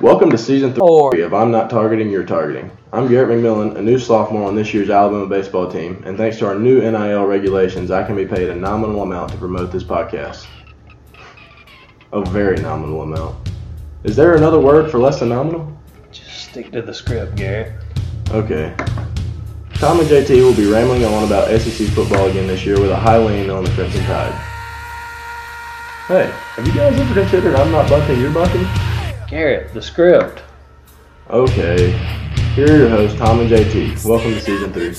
Welcome to season three of I'm Not Targeting, You're Targeting. I'm Garrett McMillan, a new sophomore on this year's Alabama baseball team, and thanks to our new NIL regulations, I can be paid a nominal amount to promote this podcast. A very nominal amount. Is there another word for less than nominal? Just stick to the script, Garrett. Okay. Tom and JT will be rambling on about SEC football again this year with a high lean on the Crimson Tide. Hey, have you guys ever considered I'm not bunting, you're bunting? Garrett, the script. Okay. Here are your hosts, Tom and JT. Welcome to season three.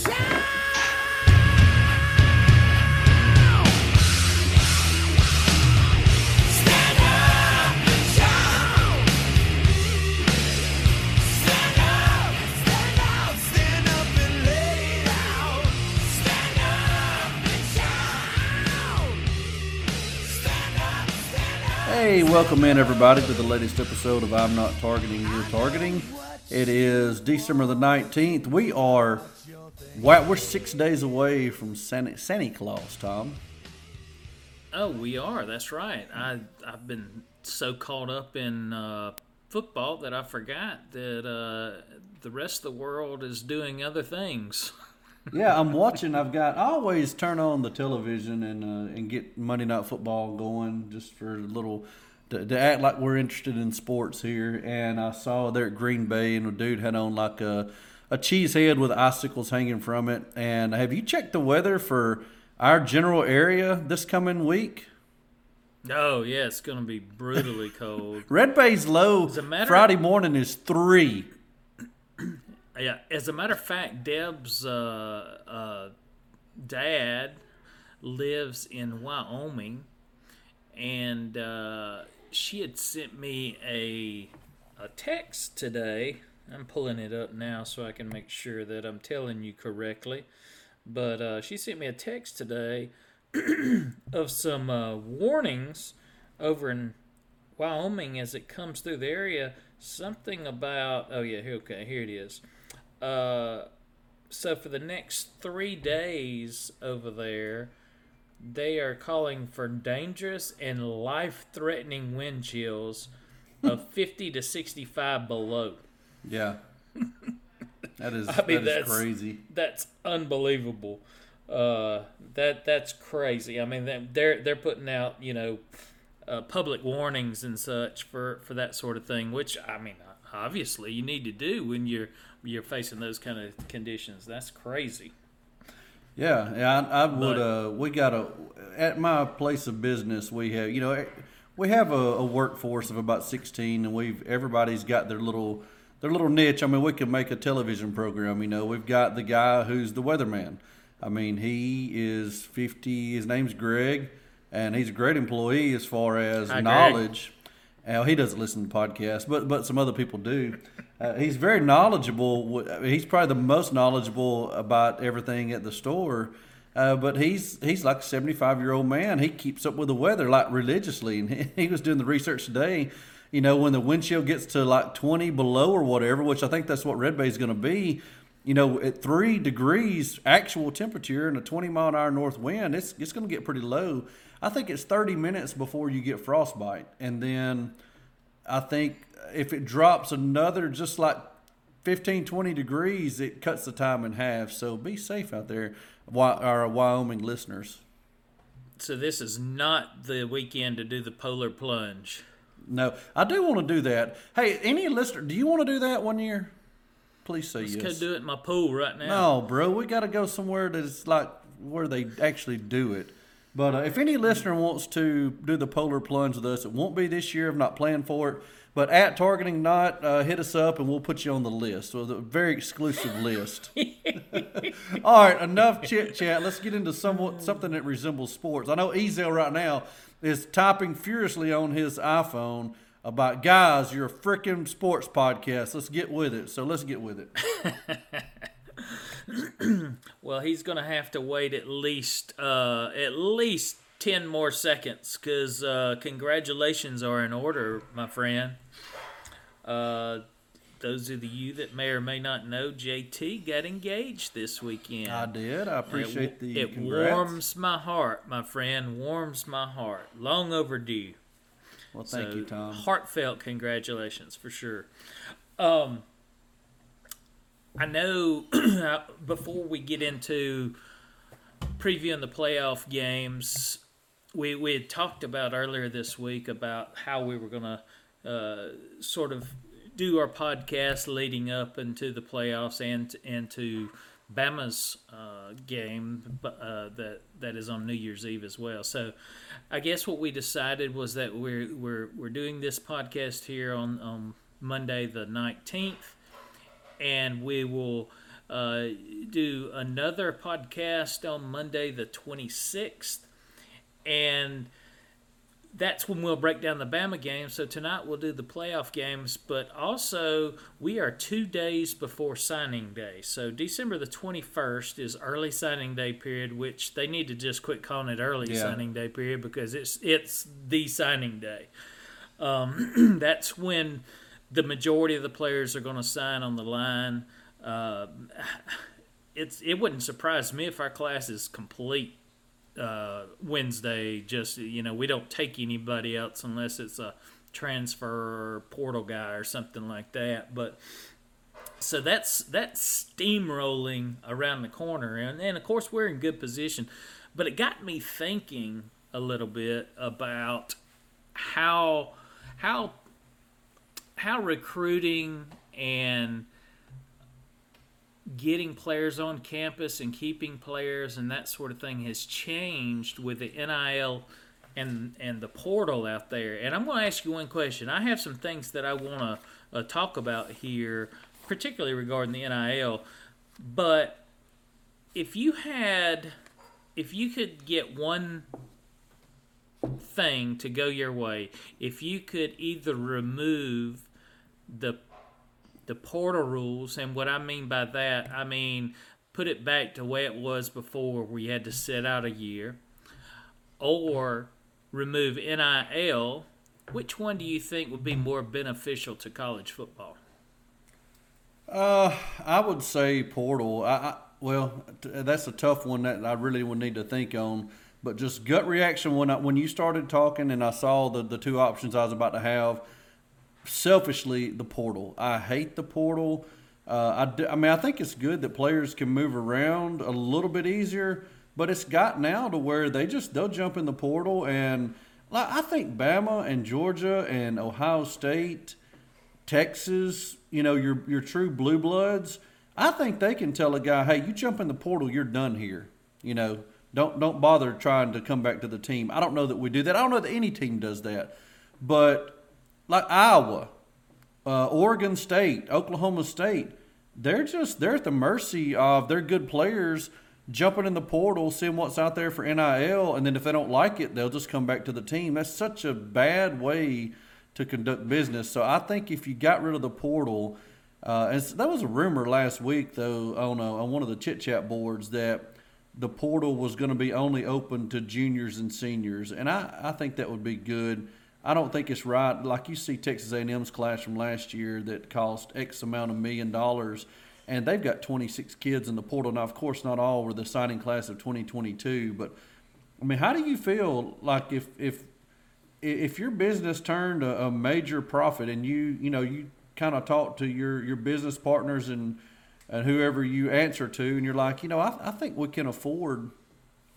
Welcome in everybody to the latest episode of I'm Not Targeting, You're Targeting. It is December the 19th. We are, we're six days away from Santa, Santa Claus, Tom. Oh, we are. That's right. I I've been so caught up in uh, football that I forgot that uh, the rest of the world is doing other things. Yeah, I'm watching. I've got, I always turn on the television and uh, and get Monday Night Football going just for a little, to, to act like we're interested in sports here. And I saw there at Green Bay, and a dude had on like a, a cheese head with icicles hanging from it. And have you checked the weather for our general area this coming week? Oh yeah, it's going to be brutally cold. Red Bay's low Friday morning is three. Yeah, as a matter of fact, Deb's uh, uh, dad lives in Wyoming, and uh, she had sent me a a text today. I'm pulling it up now so I can make sure that I'm telling you correctly. But uh, she sent me a text today of some uh, warnings over in Wyoming as it comes through the area. Something about oh yeah, here okay, here it is. Uh, so for the next three days over there, they are calling for dangerous and life-threatening wind chills of 50 to 65 below. Yeah. That is, I mean, that is that's crazy. That's unbelievable. Uh, that that's crazy. I mean, they- they're they're putting out you know uh, public warnings and such for for that sort of thing, which I mean, obviously you need to do when you're you're facing those kind of conditions. That's crazy. Yeah, yeah, I, I would. But- uh, we got a at my place of business. We have, you know, we have a, a workforce of about sixteen, and we've everybody's got their little their little niche. I mean, we can make a television program. You know, we've got the guy who's the weatherman. I mean, he is fifty. His name's Greg, and he's a great employee as far as Hi, Greg. knowledge. Now he doesn't listen to podcasts, but but some other people do. Uh, he's very knowledgeable. He's probably the most knowledgeable about everything at the store. Uh, but he's he's like a seventy five year old man. He keeps up with the weather like religiously, and he, he was doing the research today. You know, when the wind chill gets to like twenty below or whatever, which I think that's what Red Bay is going to be. You know, at three degrees actual temperature and a twenty mile an hour north wind, it's it's going to get pretty low. I think it's thirty minutes before you get frostbite, and then I think if it drops another just like 15, 20 degrees, it cuts the time in half. So be safe out there, our Wyoming listeners. So this is not the weekend to do the polar plunge. No, I do want to do that. Hey, any listener, do you want to do that one year? Please say Let's yes. go do it in my pool right now. No, bro, we got to go somewhere that's like where they actually do it. But uh, if any listener wants to do the polar plunge with us, it won't be this year. I'm not planning for it. But at targeting not, uh, hit us up and we'll put you on the list. So a very exclusive list. All right, enough chit chat. Let's get into somewhat something that resembles sports. I know Ezel right now is typing furiously on his iPhone about guys. You're a freaking sports podcast. Let's get with it. So let's get with it. Well, he's going to have to wait at least uh, at least ten more seconds because uh, congratulations are in order, my friend. Uh, those of you that may or may not know, JT got engaged this weekend. I did. I appreciate it, the It congrats. warms my heart, my friend. Warms my heart. Long overdue. Well, thank So, you, Tom. Heartfelt congratulations for sure. Um, I know before we get into previewing the playoff games, we we had talked about earlier this week about how we were going to uh, sort of do our podcast leading up into the playoffs and and to Bama's uh, game uh, that that is on New Year's Eve as well. So, I guess what we decided was that we're we're we're doing this podcast here on on Monday the nineteenth, and we will uh, do another podcast on Monday the twenty sixth, and that's when we'll break down the Bama game. So tonight we'll do the playoff games, but also we are two days before signing day. So December the 21st is early signing day period, which they need to just quit calling it early Yeah. signing day period because it's it's the signing day. Um, that's when the majority of the players are going to sign on the line. Uh, it's it wouldn't surprise me if our class is complete uh, Wednesday. Just you know, we don't take anybody else unless it's a transfer or portal guy or something like that. But so that's that's steamrolling around the corner, and and of course we're in good position. But it got me thinking a little bit about how how how recruiting and getting players on campus and keeping players and that sort of thing has changed with the NIL and and the portal out there. And I'm going to ask you one question. I have some things that I want to uh, talk about here, particularly regarding the NIL. But if you had, if you could get one thing to go your way, if you could either remove the the portal rules, and what I mean by that, I mean put it back to where it was before, where you had to sit out a year, or remove NIL. Which one do you think would be more beneficial to college football? Uh, I would say portal. I, I well, t- that's a tough one that I really would need to think on. But just gut reaction when I, when you started talking and I saw the the two options I was about to have. Selfishly, the portal. I hate the portal. Uh, I, do- I mean, I think it's good that players can move around a little bit easier, but it's got now to where they just they'll jump in the portal and like, I think Bama and Georgia and Ohio State Texas, you know, your your true blue bloods, I think they can tell a guy, "Hey, you jump in the portal, you're done here." You know, don't don't bother trying to come back to the team. I don't know that we do that. I don't know that any team does that. But like Iowa, uh, Oregon State, Oklahoma State, they're just they're at the mercy of their good players jumping in the portal, seeing what's out there for NIL, and then if they don't like it, they'll just come back to the team. That's such a bad way to conduct business. So I think if you got rid of the portal, uh, and that was a rumor last week though on a, on one of the chit chat boards that the portal was going to be only open to juniors and seniors, and I, I think that would be good. I don't think it's right. Like you see Texas A&M's class from last year that cost X amount of million dollars, and they've got 26 kids in the portal. Now, of course, not all were the signing class of 2022, but I mean, how do you feel like if if if your business turned a, a major profit and you you know you kind of talk to your your business partners and and whoever you answer to, and you're like, you know, I, I think we can afford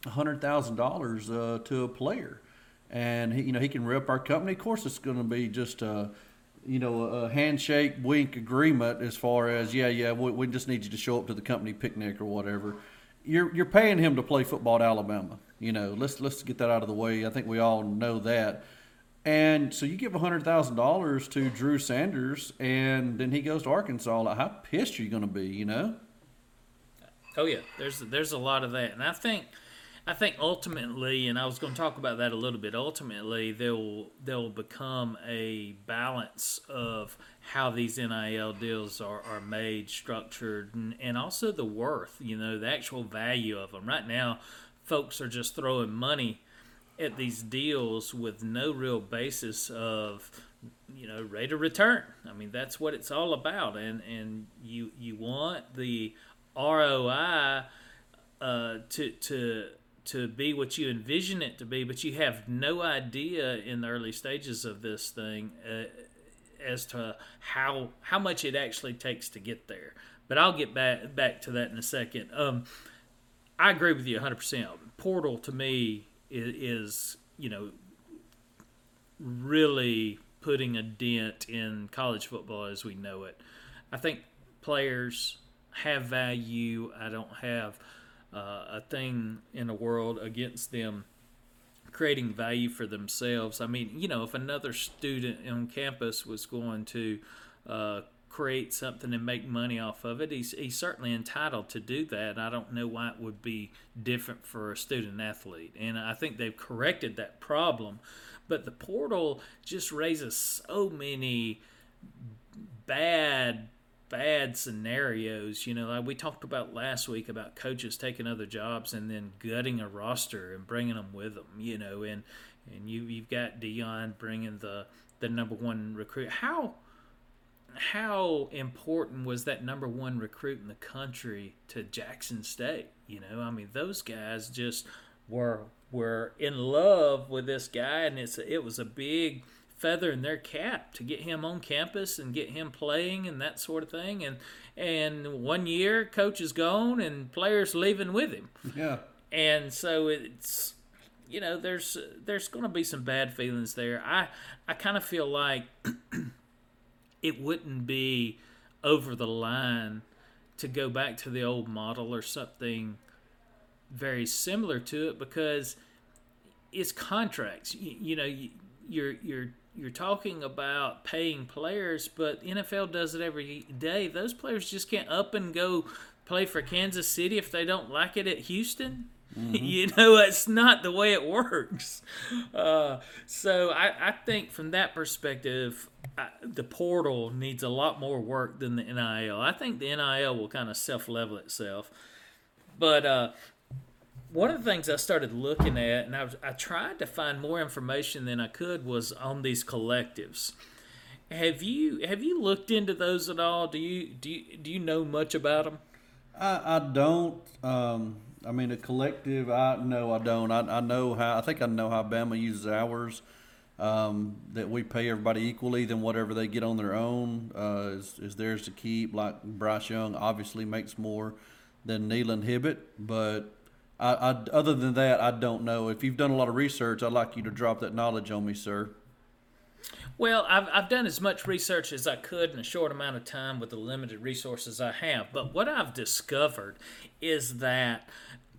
hundred thousand dollars uh, to a player, and he, you know he can rep our company. Of course, it's going to be just a you know a handshake, wink agreement as far as yeah, yeah, we, we just need you to show up to the company picnic or whatever. You're you're paying him to play football at Alabama. You know, let's let's get that out of the way. I think we all know that. And so you give hundred thousand dollars to Drew Sanders, and then he goes to Arkansas. How pissed are you going to be? You know. Oh yeah, there's there's a lot of that, and I think I think ultimately, and I was going to talk about that a little bit. Ultimately, they'll they'll become a balance of how these NIL deals are, are made, structured, and, and also the worth. You know, the actual value of them. Right now, folks are just throwing money at these deals with no real basis of you know rate of return. I mean that's what it's all about, and and you you want the ROI uh, to to to be what you envision it to be, but you have no idea in the early stages of this thing uh, as to how how much it actually takes to get there. But I'll get back back to that in a second. Um, I agree with you 100. percent Portal to me is, is you know really putting a dent in college football as we know it. I think players have value. I don't have uh, a thing in the world against them creating value for themselves. I mean, you know, if another student on campus was going to uh, create something and make money off of it, he's, he's certainly entitled to do that. I don't know why it would be different for a student athlete. And I think they've corrected that problem. But the portal just raises so many bad bad scenarios. You know, like we talked about last week about coaches taking other jobs and then gutting a roster and bringing them with them. You know, and and you you've got Deion bringing the the number one recruit. How how important was that number one recruit in the country to Jackson State? You know, I mean, those guys just were were in love with this guy, and it's it was a big feather in their cap to get him on campus and get him playing and that sort of thing. And and one year, coach is gone and players leaving with him. Yeah. And so it's you know there's there's going to be some bad feelings there. I I kind of feel like it wouldn't be over the line to go back to the old model or something very similar to it because it's contracts. You, you know, you, you're you're you're talking about paying players, but NFL does it every day. Those players just can't up and go play for Kansas City if they don't like it at Houston. Mm-hmm. you know, it's not the way it works. Uh, so I, I think from that perspective, I, the portal needs a lot more work than the NIL. I think the NIL will kind of self level itself. But uh, one of the things I started looking at, and I, I tried to find more information than I could, was on these collectives. Have you have you looked into those at all? Do you do you, do you know much about them? I, I don't. Um, I mean, a collective. I no, I don't. I, I know how. I think I know how Bama uses ours. Um, that we pay everybody equally, then whatever they get on their own uh, is, is theirs to keep. Like Bryce Young obviously makes more than Neilon Hibbett, but I, I, other than that, I don't know. If you've done a lot of research, I'd like you to drop that knowledge on me, sir. Well, I've, I've done as much research as I could in a short amount of time with the limited resources I have. But what I've discovered is that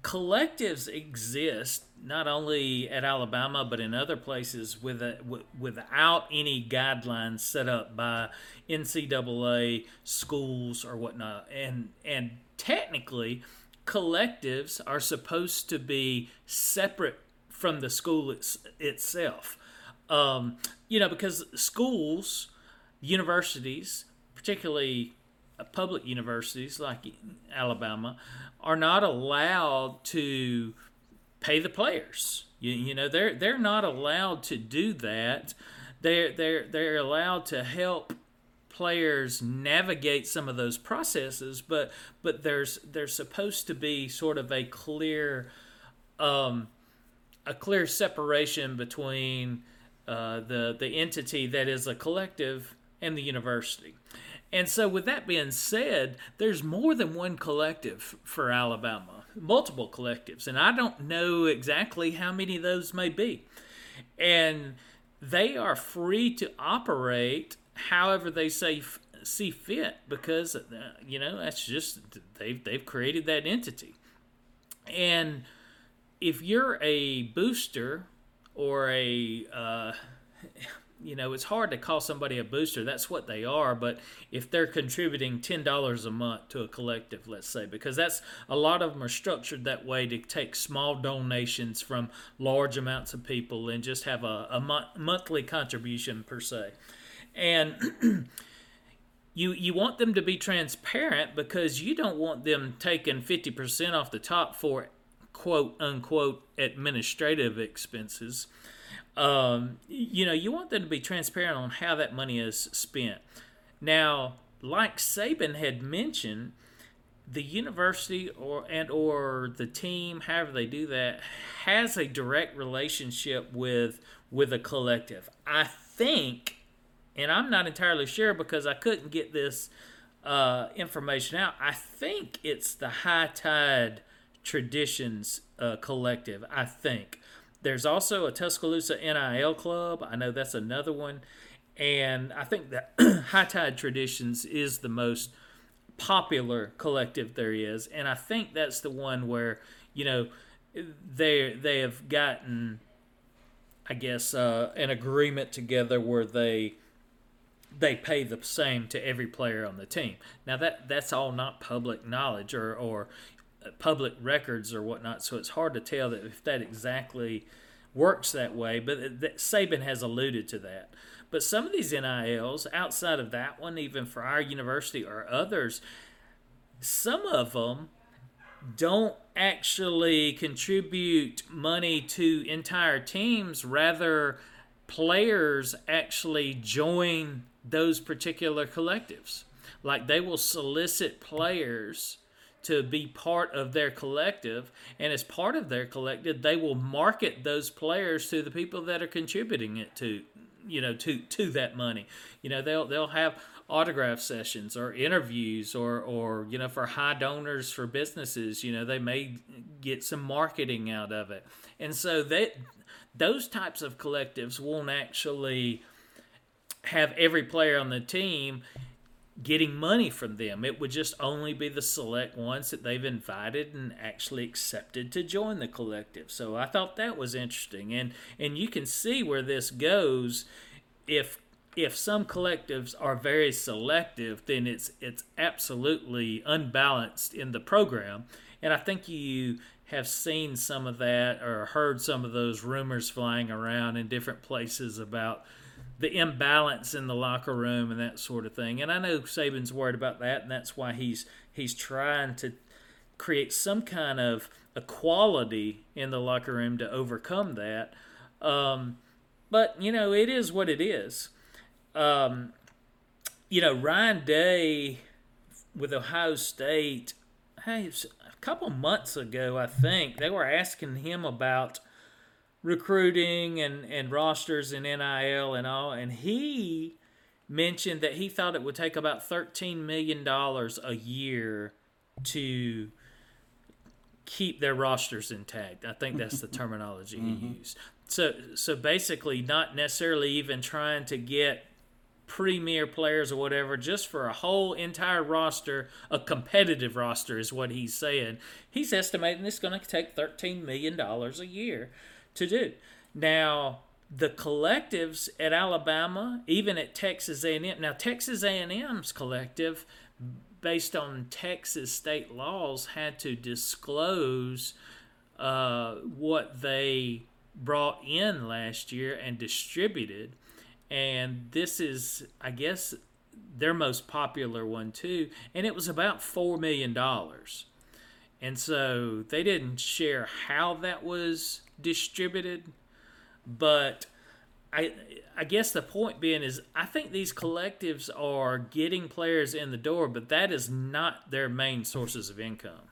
collectives exist not only at Alabama but in other places with a, w- without any guidelines set up by NCAA schools or whatnot. And and technically, collectives are supposed to be separate from the school it's, itself. Um, you know, because schools, universities, particularly uh, public universities like Alabama, are not allowed to pay the players. You, you know, they're they're not allowed to do that. They're they're they're allowed to help players navigate some of those processes, but but there's there's supposed to be sort of a clear um, a clear separation between uh, the the entity that is a collective and the university. And so, with that being said, there's more than one collective for Alabama, multiple collectives, and I don't know exactly how many of those may be. And they are free to operate however they say see fit because uh, you know that's just they've they've created that entity. And if you're a booster or a uh, you know it's hard to call somebody a booster that's what they are but if they're contributing $10 a month to a collective let's say because that's a lot of them are structured that way to take small donations from large amounts of people and just have a, a mo- monthly contribution per se and you you want them to be transparent because you don't want them taking 50% off the top for quote unquote administrative expenses um, you know you want them to be transparent on how that money is spent now like saban had mentioned the university or and or the team, however they do that, has a direct relationship with with a collective. I think, and I'm not entirely sure because I couldn't get this uh, information out. I think it's the High Tide Traditions uh, Collective. I think there's also a Tuscaloosa NIL club. I know that's another one, and I think that High Tide Traditions is the most popular collective there is, and I think that's the one where you know they they have gotten, I guess, uh, an agreement together where they they pay the same to every player on the team. Now that that's all not public knowledge or or uh, public records or whatnot, so it's hard to tell that if that exactly works that way. But that Saban has alluded to that. But some of these NILs, outside of that one, even for our university or others, some of them don't actually contribute money to entire teams. Rather, players actually join those particular collectives. Like they will solicit players to be part of their collective and as part of their collective they will market those players to the people that are contributing it to you know to to that money you know they'll they'll have autograph sessions or interviews or or you know for high donors for businesses you know they may get some marketing out of it and so that those types of collectives won't actually have every player on the team getting money from them. It would just only be the select ones that they've invited and actually accepted to join the collective. So I thought that was interesting. And and you can see where this goes if if some collectives are very selective, then it's it's absolutely unbalanced in the program. And I think you have seen some of that or heard some of those rumors flying around in different places about the imbalance in the locker room and that sort of thing. And I know Saban's worried about that, and that's why he's he's trying to create some kind of equality in the locker room to overcome that. Um, but you know, it is what it is. Um, you know, Ryan Day with Ohio State. Hey, a couple months ago, I think they were asking him about recruiting and, and rosters and NIL and all, and he mentioned that he thought it would take about $13 million a year to keep their rosters intact. I think that's the terminology mm-hmm. he used. So so basically not necessarily even trying to get premier players or whatever just for a whole entire roster, a competitive roster is what he's saying. He's estimating it's going to take 13 million dollars a year to do. Now, the collectives at Alabama, even at Texas A&M. Now, Texas A&M's collective, based on Texas state laws, had to disclose uh, what they brought in last year and distributed. And this is, I guess, their most popular one too. And it was about $4 million. And so they didn't share how that was distributed, but I I guess the point being is I think these collectives are getting players in the door, but that is not their main sources of income.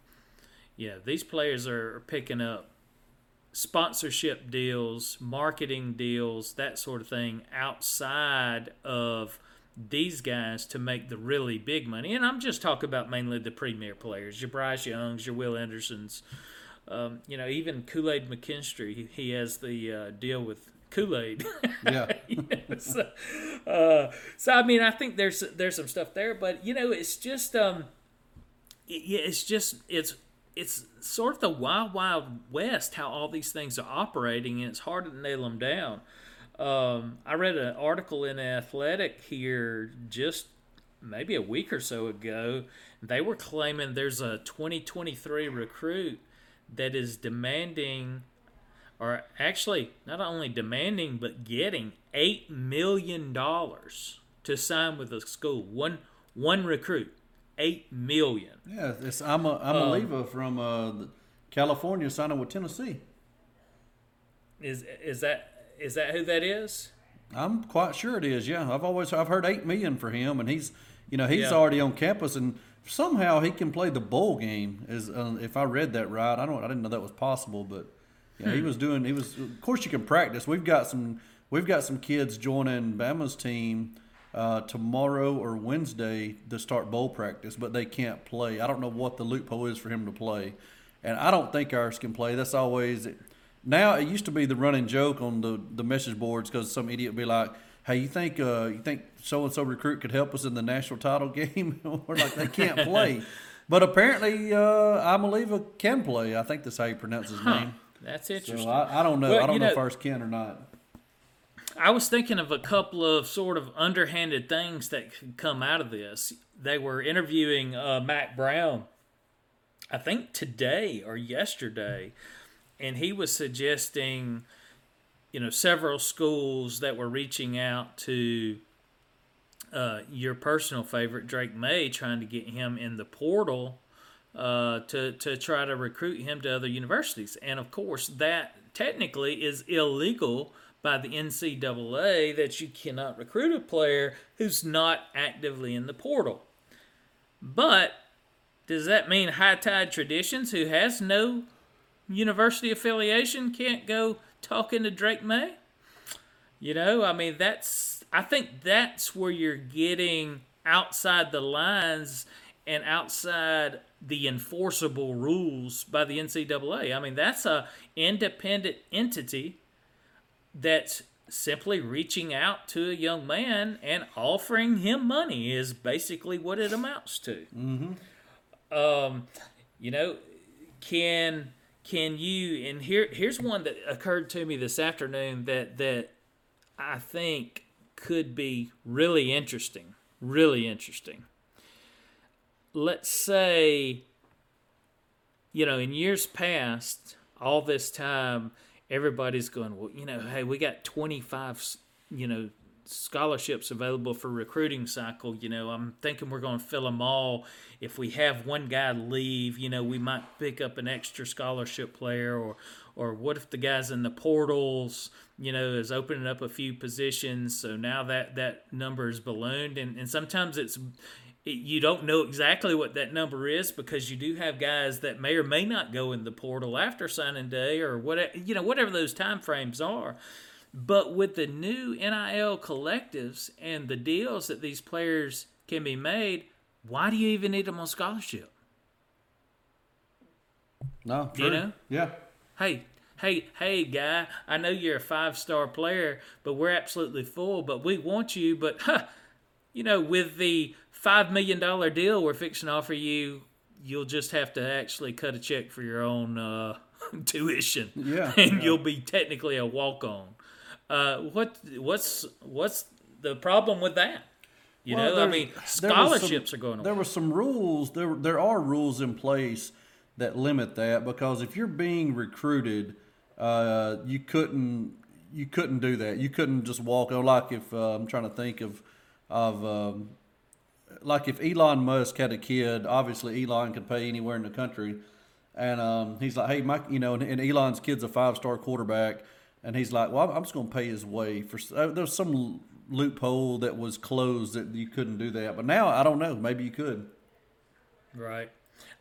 Yeah, these players are picking up sponsorship deals, marketing deals, that sort of thing outside of these guys to make the really big money. And I'm just talking about mainly the premier players, your Bryce Youngs, your Will Andersons, um, you know, even Kool Aid McKinstry, he, he has the uh, deal with Kool Aid. Yeah. yes. Uh, so I mean, I think there's there's some stuff there, but you know, it's just um, it, it's just it's it's sort of the wild wild west how all these things are operating, and it's hard to nail them down. Um, I read an article in Athletic here just maybe a week or so ago. They were claiming there's a 2023 recruit that is demanding, or actually not only demanding, but getting $8 million to sign with a school. One, one recruit, 8 million. Yeah, it's, I'm a, I'm a um, lever from uh, California signing with Tennessee. Is, is that is that who that is? I'm quite sure it is. Yeah, I've always I've heard eight million for him, and he's you know he's yeah. already on campus, and somehow he can play the bowl game. Is uh, if I read that right? I don't. I didn't know that was possible, but yeah, Hmm. he was doing. He was. Of course, you can practice. We've got some. We've got some kids joining Bama's team uh, tomorrow or Wednesday to start bowl practice, but they can't play. I don't know what the loophole is for him to play, and I don't think ours can play. That's always now. It used to be the running joke on the the message boards because some idiot would be like. Hey, you think uh, you think so and so recruit could help us in the national title game? We're like they can't play, but apparently uh, Iamaleava can play. I think that's how you pronounce his name. That's So interesting. I, I don't know. Well, I don't you know, know- if ours can or not. I was thinking of a couple of sort of underhanded things that could come out of this. They were interviewing uh, Mack Brown, I think today or yesterday, and he was suggesting, you know, several schools that were reaching out to uh, your personal favorite Drake Maye, trying to get him in the portal uh, to to try to recruit him to other universities. And of course, that technically is illegal by the NCAA that you cannot recruit a player who's not actively in the portal. But does that mean High Tide Traditions, who has no university affiliation, can't go talking to Drake Maye? You know, I mean, that's, I think that's where you're getting outside the lines and outside the enforceable rules by the NCAA. I mean, that's a independent entity that's simply reaching out to a young man and offering him money is basically what it amounts to. Mm-hmm. Um, you know, can can you and here here's one that occurred to me this afternoon that that I think could be really interesting, really interesting. Let's say you know, in years past, all this time, everybody's going, well, you know, hey, we got 25, you know, scholarships available for recruiting cycle. You know, I'm thinking we're going to fill them all. If we have one guy leave, you know, we might pick up an extra scholarship player or, or what if the guys in the portals, you know, is opening up a few positions. So now that, that number is ballooned. And, and sometimes it's, you don't know exactly what that number is because you do have guys that may or may not go in the portal after signing day or whatever you know whatever those time frames are but with the new NIL collectives and the deals that these players can be made why do you even need them on scholarship No, You true. know? Yeah. hey hey hey guy I know you're a five star player but we're absolutely full but we want you but huh, you know with the five million dollar deal we're fixing to offer you you'll just have to actually cut a check for your own uh, tuition Yeah, and yeah. you'll be technically a walk on uh, what what's what's the problem with that you Well, know I mean there scholarships some- are going There away were some rules. There there are rules in place that limit that because if you're being recruited, uh, you couldn't you couldn't do that. You couldn't just walk. on Like if uh, I'm trying to think of of um, like if Elon Musk had a kid, obviously Elon could pay anywhere in the country, and um, he's like, hey, my, you know, and, and Elon's kid's a five star quarterback, and he's like, well, I'm just going to pay his way for. Uh, there's some loophole that was closed that you couldn't do that, but now I don't know. Maybe you could. Right.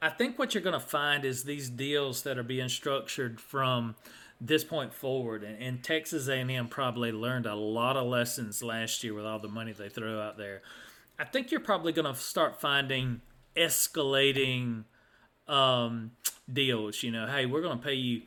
I think what you're going to find is these deals that are being structured from this point forward, and, and Texas A&M probably learned a lot of lessons last year with all the money they threw out there. I think you're probably going to start finding escalating um, deals. You know, hey, we're going to pay you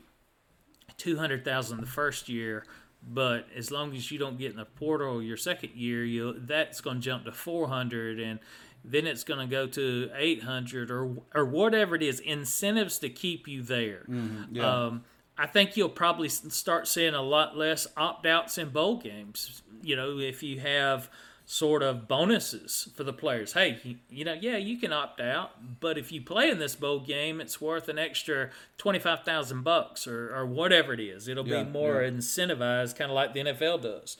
two hundred thousand the first year, but as long as you don't get in the portal your second year, you that's going to jump to four hundred, and then it's going to go to eight hundred or or whatever it is. Incentives to keep you there. yeah. Um, I think you'll probably start seeing a lot less opt outs in bowl games. You know, if you have sort of bonuses for the players. Hey, you, know, yeah, you can opt out, but if you play in this bowl game, it's worth an extra twenty five thousand bucks or or whatever it is. It'll Yeah, be more yeah. incentivized, kind of like the NFL does.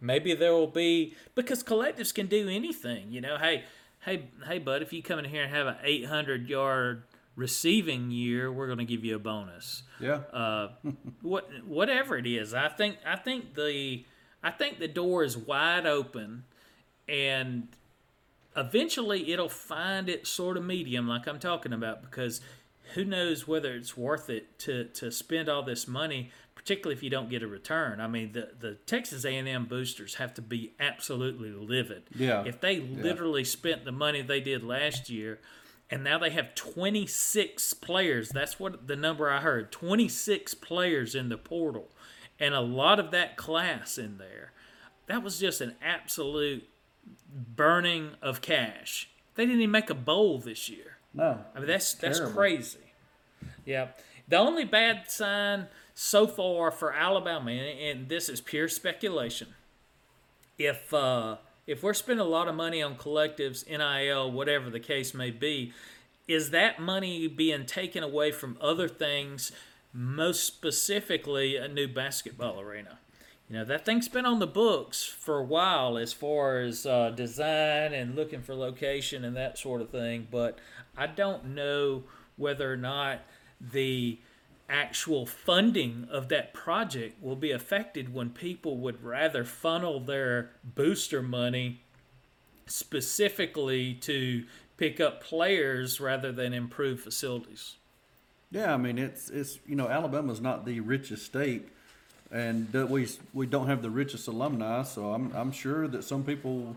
Maybe there will be because collectives can do anything. You know, hey, hey, hey, bud, if you come in here and have an eight hundred yard receiving year, we're going to give you a bonus Yeah. uh, what whatever it is. I think I think the I think the door is wide open, and eventually it'll find its sort of medium, like I'm talking about, because who knows whether it's worth it to to spend all this money, particularly if you don't get a return. I mean, the the Texas A&M boosters have to be absolutely livid. Yeah. If they literally spent the money they did last year. And now they have 26 players. That's what the number I heard. 26 players in the portal. And a lot of that class in there. That was just an absolute burning of cash. They didn't even make a bowl this year. No. I mean that's that's Terrible. crazy. Yeah. The only bad sign so far for Alabama, and, and this is pure speculation, if uh, if we're spending a lot of money on collectives, NIL, whatever the case may be, is that money being taken away from other things, most specifically a new basketball arena? You know, that thing's been on the books for a while as far as uh, design and looking for location and that sort of thing, but I don't know whether or not the actual funding of that project will be affected when people would rather funnel their booster money specifically to pick up players rather than improve facilities. Yeah, I mean it's it's you know Alabama's not the richest state, and that we we don't have the richest alumni. So I'm I'm sure that some people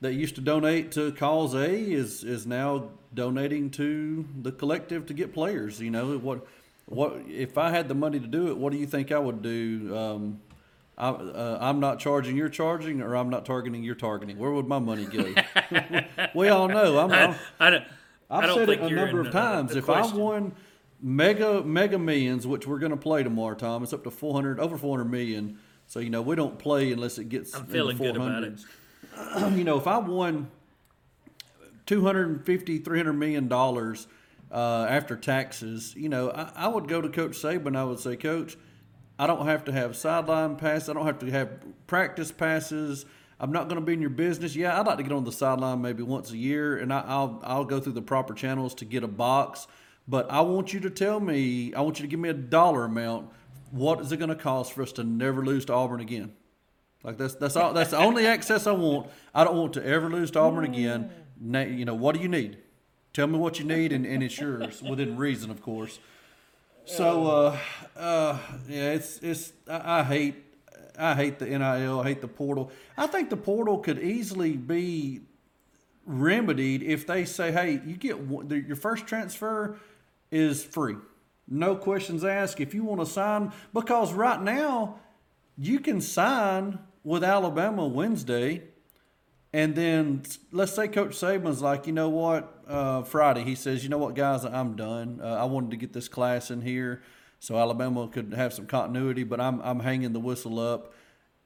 that used to donate to Cause A is is now donating to the collective to get players. You know what what if I had the money to do it? What do you think I would do? Um, I, uh, I'm not charging, you're charging, or I'm not targeting, you're targeting. Where would my money go? we all know. I'm, I'm I don't. I I've don't said think it a number of times. if. I won mega mega millions, which we're going to play tomorrow, Tom, it's up to four hundred over four hundred million. So you know we don't play unless it gets. I'm feeling good about it. you know, if I won 250 300 million dollars uh, after taxes, you know, I, I would go to Coach Saban. I would say, Coach, I don't have to have sideline passes. I don't have to have practice passes. I'm not going to be in your business. Yeah, I'd like to get on the sideline maybe once a year, and I, I'll I'll go through the proper channels to get a box. But I want you to tell me. I want you to give me a dollar amount. What is it going to cost for us to never lose to Auburn again? Like that's that's all. That's the only access I want. I don't want to ever lose to Auburn again. Na- you know what do you need? Tell me what you need, and, and it's yours within reason, of course. So, uh, uh, yeah, it's it's. I, I hate I hate the NIL. I hate the portal. I think the portal could easily be remedied if they say, "Hey, you get one- your first transfer is free, no questions asked. If you want to sign, because right now you can sign with Alabama Wednesday." And then let's say Coach Saban's like, you know what, uh, Friday, he says, you know what, guys, I'm done. Uh, I wanted to get this class in here so Alabama could have some continuity, but I'm, I'm hanging the whistle up.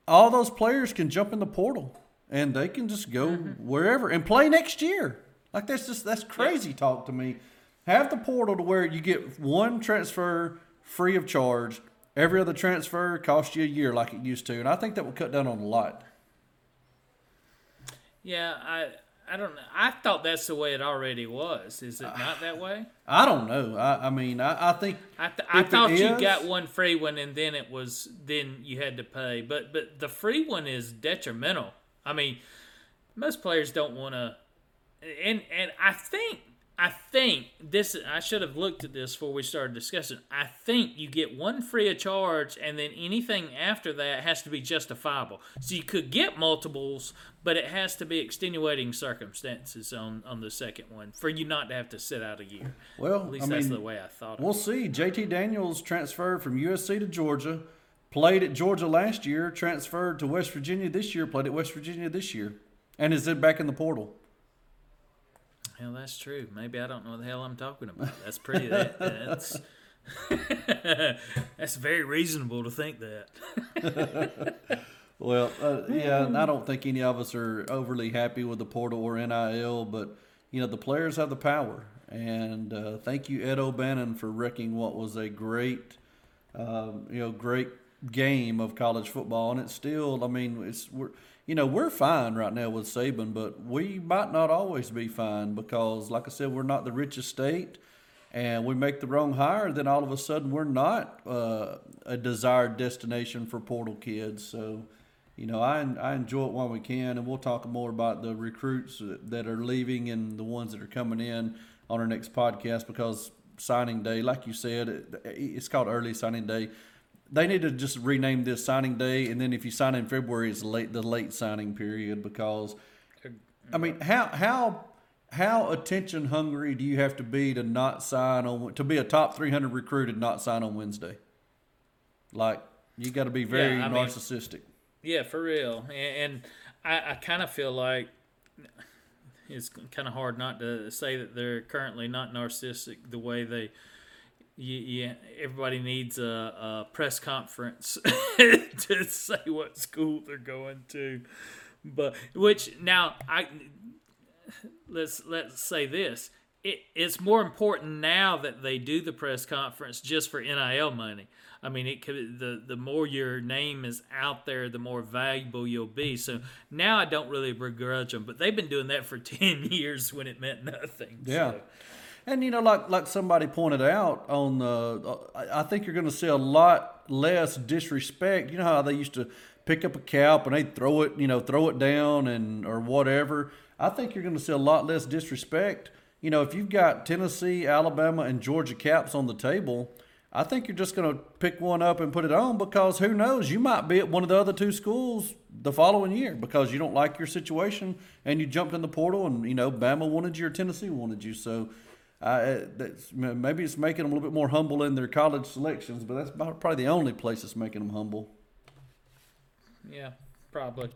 All those players can jump in the portal and they can just go wherever and play next year. Like that's just that's crazy talk to me. Have the portal to where you get one transfer free of charge. Every other transfer costs you a year like it used to, and I think that would cut down on a lot. Yeah, I I don't know. I thought that's the way it already was. Is it not that way? I don't know. I, I mean, I, I think I, th- I thought you is- got one free one and then it was then you had to pay. But but the free one is detrimental. I mean, most players don't want to. And and I think I think this I should have looked at this before we started discussing. I think you get one free of charge, and then anything after that has to be justifiable. So you could get multiples, but it has to be extenuating circumstances on on the second one for you not to have to sit out a year. Well, at least I that's mean, the way I thought. we'll of it. see. JT Daniels transferred from USC to Georgia, played at Georgia last year, transferred to West Virginia this year, played at West Virginia this year, and is then back in the portal. That's true. Maybe I don't know what the hell I'm talking about. That's pretty. That, that's that's very reasonable to think that. Well, uh, yeah, and I don't think any of us are overly happy with the portal or NIL, but you know the players have the power, and uh, thank you Ed O'Bannon for wrecking what was a great, um, you know, great game of college football, and it's still, I mean, it's we're, you know, we're fine right now with Saban, but we might not always be fine because, like I said, we're not the richest state. And we make the wrong hire, then all of a sudden we're not uh, a desired destination for portal kids. So, you know, I I enjoy it while we can, and we'll talk more about the recruits that are leaving and the ones that are coming in on our next podcast because signing day, like you said, it, it's called early signing day. They need to just rename this signing day, and then if you sign in February, it's late the late signing period because, I mean, how how how attention hungry do you have to be to not sign on to be a top 300 recruit and not sign on Wednesday? Like you got to be very yeah, narcissistic. Mean, yeah, for real. And, and I, I kind of feel like it's kind of hard not to say that they're currently not narcissistic the way they. Yeah, everybody needs a, a press conference to say what school they're going to, but which now I let's let's say this it, it's more important now that they do the press conference just for NIL money. I mean, it could the the more your name is out there, the more valuable you'll be. So now I don't really begrudge them, but they've been doing that for ten years when it meant nothing. Yeah. So. And you know, like like somebody pointed out on the, I think you're going to see a lot less disrespect. You know how they used to pick up a cap and they throw it, you know, throw it down and or whatever. I think you're going to see a lot less disrespect. You know, if you've got Tennessee, Alabama, and Georgia caps on the table, I think you're just going to pick one up and put it on because who knows, you might be at one of the other two schools the following year because you don't like your situation and you jumped in the portal and you know Bama wanted you or Tennessee wanted you. So uh, maybe it's making them a little bit more humble in their college selections, but that's probably the only place that's making them humble. Yeah, probably.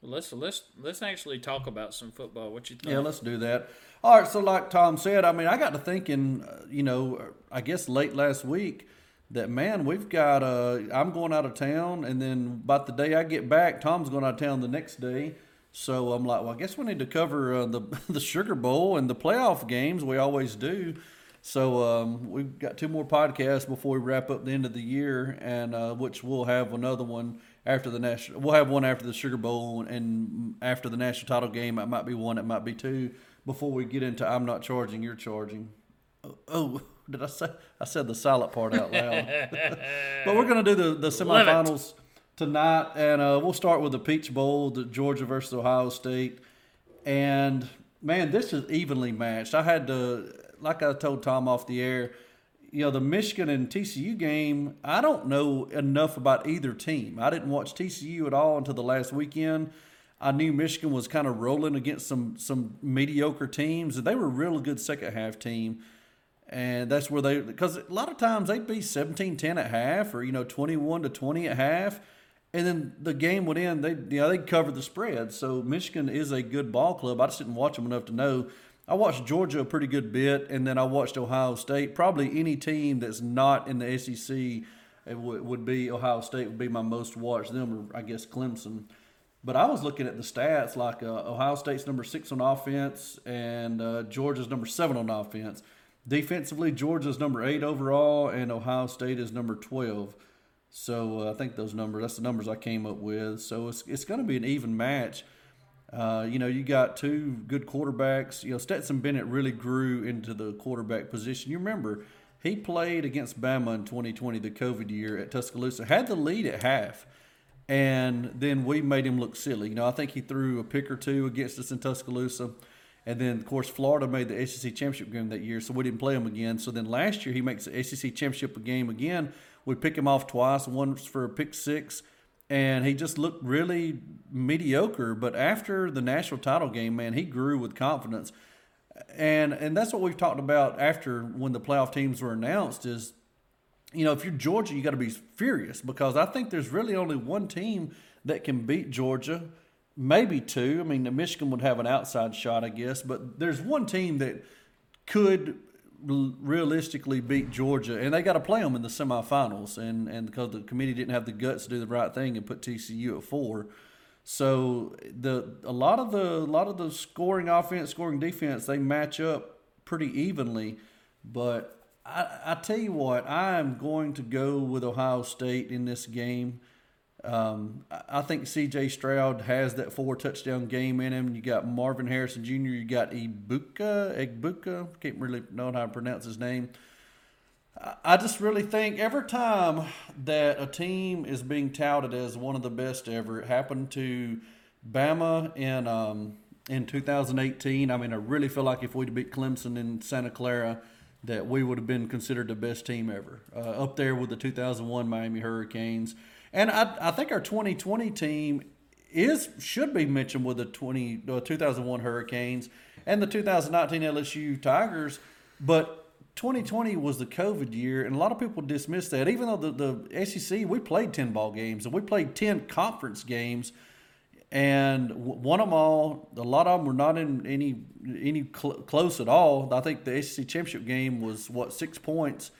let's let's let's actually talk about some football. What you think? Yeah, let's do that. All right, so like Tom said, I mean, I got to thinking, uh, you know, I guess late last week that man, we've got. Uh, I'm going out of town, and then about the day I get back, Tom's going out of town the next day. So I'm like, well, I guess we need to cover uh, the the Sugar Bowl and the playoff games. We always do. So um, we've got two more podcasts before we wrap up the end of the year, and uh, which we'll have another one after the national. We'll have one after the Sugar Bowl, and after the national title game, it might be one, it might be two before we get into I'm not charging, you're charging. Oh, oh did I say I said the silent part out loud? but we're gonna do the the semifinals tonight, and uh, we'll start with the Peach Bowl, the Georgia versus Ohio State, and man, this is evenly matched. I had to, like I told Tom off the air, you know, the Michigan and TCU game. I don't know enough about either team. I didn't watch TCU at all until the last weekend. I knew Michigan was kind of rolling against some some mediocre teams, and they were a really good second half team. And that's where they because a lot of times they'd be 17-10 at half or you know 21 to 20 at half and then the game would end. They you know they'd cover the spread. So michigan is a good ball club. I just didn't watch them enough to know. I watched georgia a pretty good bit and then i watched ohio state. Probably any team that's not in the sec it would, be ohio state would be my most watched. Them or i guess clemson. But I was looking at the stats like uh, Ohio State's number six on offense and uh, Georgia's number seven on offense. Defensively, Georgia's number eight overall and Ohio State is number 12. So uh, I think those numbers, that's the numbers I came up with. So it's, it's going to be an even match. Uh, you know, you got two good quarterbacks. You know, Stetson Bennett really grew into the quarterback position. You remember, he played against Bama in 2020, the COVID year at Tuscaloosa, had the lead at half and then we made him look silly. You know, I think he threw a pick or two against us in Tuscaloosa. And then, of course, Florida made the SEC championship game that year, so we didn't play him again. So then last year, he makes the SEC championship game again. We pick him off twice, once for a pick six, and he just looked really mediocre. But after the national title game, man, he grew with confidence. And and that's what we've talked about after when the playoff teams were announced is you know, if you're Georgia, you got to be furious because I think there's really only one team that can beat Georgia, maybe two. I mean, the Michigan would have an outside shot, I guess, but there's one team that could realistically beat Georgia, and they got to play them in the semifinals. And and because the committee didn't have the guts to do the right thing and put TCU at four, so the a lot of the a lot of the scoring offense, scoring defense, they match up pretty evenly, but I, I tell you what, I am going to go with Ohio State in this game. Um, I think C.J. Stroud has that four touchdown game in him. You got Marvin Harrison Jr. You got Ibuka, Egbuka. Can't really know how to pronounce his name. I just really think every time that a team is being touted as one of the best ever, it happened to Bama in um, in 2018. I mean, I really feel like if we'd beat Clemson in Santa Clara, that we would have been considered the best team ever, uh, up there with the 2001 Miami Hurricanes. And I, I think our 2020 team is should be mentioned with the 20 uh, 2001 Hurricanes and the 2019 LSU Tigers, but 2020 was the COVID year, and a lot of people dismiss that. Even though the, the SEC, we played 10 ball games and we played 10 conference games, and of them all, a lot of them were not in any any cl- close at all. I think the SEC championship game was what six points,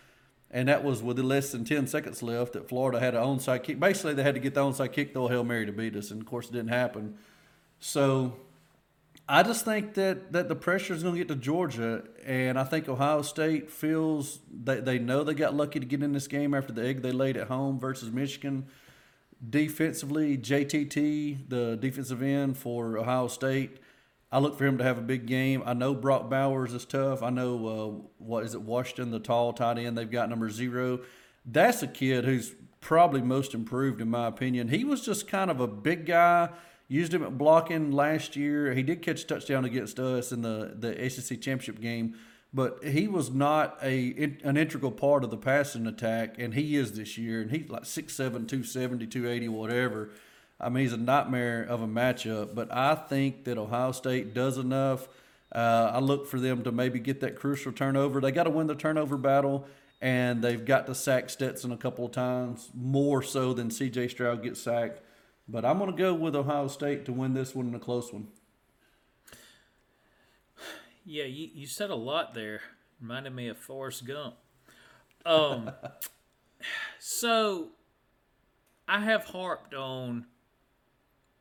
and that was with less than 10 seconds left. That Florida had an onside kick. Basically, they had to get the onside kick, throw a hail mary to beat us, and of course, it didn't happen. So I just think that, that the pressure is going to get to Georgia, and I think Ohio State feels that they know they got lucky to get in this game after the egg they laid at home versus Michigan. Defensively, JTT, the defensive end for Ohio State, I look for him to have a big game. I know Brock Bowers is tough. I know uh, what is it, Washington, the tall tight end. They've got number zero. That's a kid who's probably most improved in my opinion. He was just kind of a big guy Used him at blocking last year. He did catch a touchdown against us in the, the SEC championship game, but he was not a an integral part of the passing attack, and he is this year. And he's like 6'7", 270, 280, whatever. I mean, he's a nightmare of a matchup. But I think that Ohio State does enough. Uh, I look for them to maybe get that crucial turnover. They got to win the turnover battle, and they've got to sack Stetson a couple of times, more so than C.J. Stroud gets sacked. But I'm going to go with Ohio State to win this one in a close one. Yeah, you, you said a lot there. Reminded me of Forrest Gump. Um, so I have harped on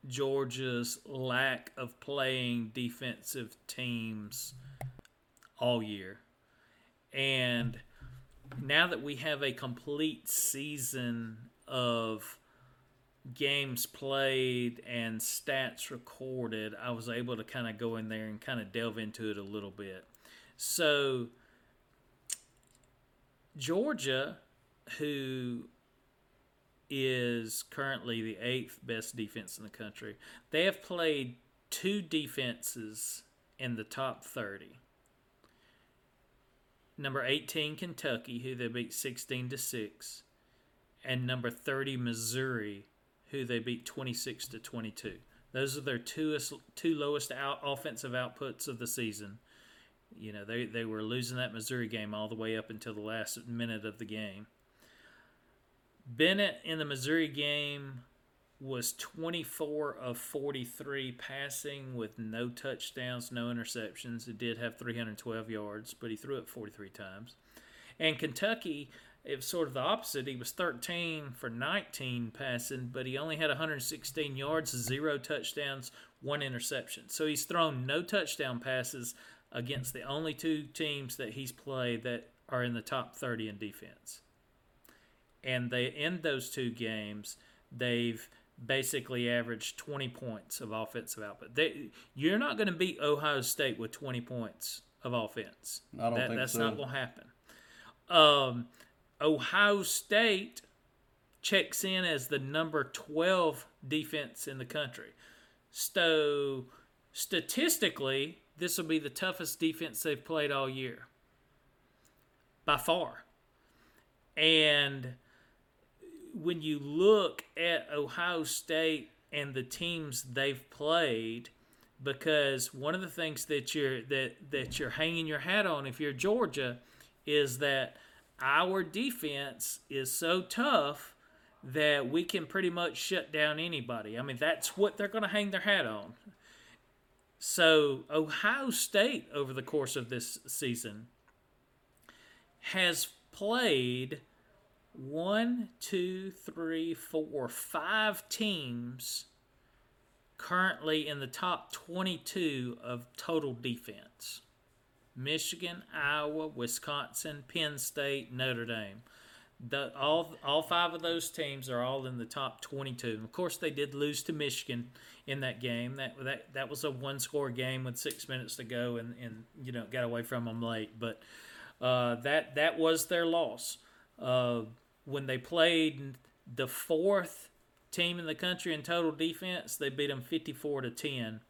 Georgia's lack of playing defensive teams all year. And now that we have a complete season of games played and stats recorded, I was able to kind of go in there and kind of delve into it a little bit. So, Georgia, who is currently the eighth best defense in the country, they have played two defenses in the top 30. Number 18, Kentucky, who they beat 16 to 6, and number 30, Missouri, who they beat 26 to 22. Those are their two two lowest out offensive outputs of the season. You know, they, they were losing that Missouri game all the way up until the last minute of the game. Bennett in the Missouri game was 24 of 43 passing with no touchdowns, no interceptions. It did have 312 yards, but he threw it 43 times. And Kentucky it was sort of the opposite. He was 13 for 19 passing, but he only had 116 yards, zero touchdowns, one interception. So he's thrown no touchdown passes against the only two teams that he's played that are in the top 30 in defense. And they in those two games, they've basically averaged 20 points of offensive output. They, you're not going to beat Ohio State with 20 points of offense. I don't that, think that's so. not going to happen. Um, Ohio State checks in as the number 12 defense in the country. So, statistically, this will be the toughest defense they've played all year by far. And when you look at Ohio State and the teams they've played, because one of the things that you're that that you're hanging your hat on if you're Georgia is that our defense is so tough that we can pretty much shut down anybody. I mean, that's what they're going to hang their hat on. So, Ohio State, over the course of this season, has played one, two, three, four, five teams currently in the top 22 of total defense. Michigan, Iowa, Wisconsin, Penn State, Notre Dame. The, all all five of those teams are all in the top 22. And of course, they did lose to Michigan in that game. That that that was a one score game with six minutes to go, and and you know got away from them late. But Uh, that that was their loss. Uh, when they played the fourth team in the country in total defense, they beat them 54 to 10.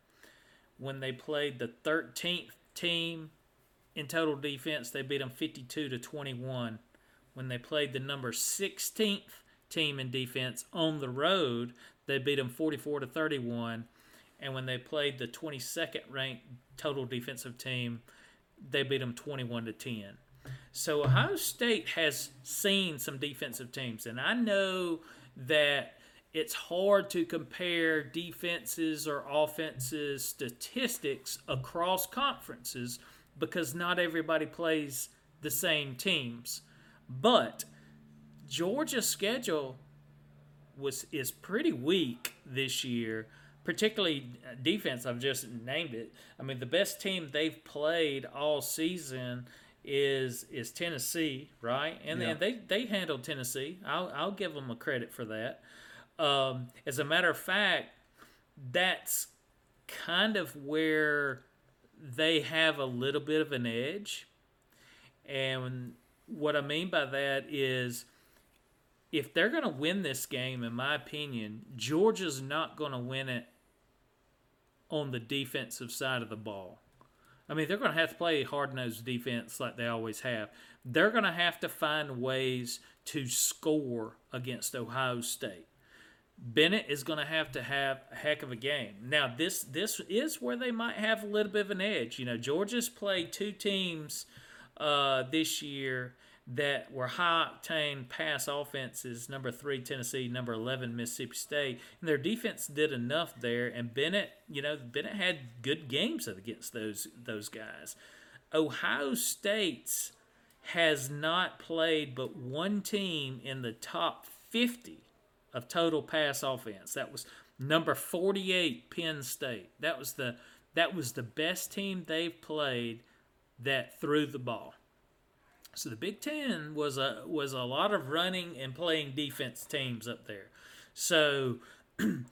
When they played the 13th team in total defense, they beat them 52 to 21. When they played the number 16th team in defense on the road, they beat them 44 to 31. And when they played the 22nd ranked total defensive team, they beat them 21 to 10. So Ohio State has seen some defensive teams, and I know that it's hard to compare defenses or offenses statistics across conferences because not everybody plays the same teams. But Georgia's schedule was is pretty weak this year, particularly uh, defense. I've just named it. I mean, the best team they've played all season is is Tennessee, right? And Yeah. then they they handled Tennessee. I'll I'll give them a credit for that. Um, as a matter of fact, that's kind of where they have a little bit of an edge. And what I mean by that is if they're going to win this game, in my opinion, Georgia's not going to win it on the defensive side of the ball. I mean, they're going to have to play hard nosed defense like they always have. They're going to have to find ways to score against Ohio State. Bennett is going to have to have a heck of a game. Now, this this is where they might have a little bit of an edge. You know, Georgia's played two teams uh, this year that were high octane pass offenses. Number three Tennessee, number eleven Mississippi State, and their defense did enough there. And Bennett, you know, Bennett had good games against those those guys. Ohio State's has not played but one team in the top fifty of total pass offense. That was number 48 Penn State. That was the that was the best team they've played that threw the ball. So the Big 10 was a was a lot of running and playing defense teams up there. So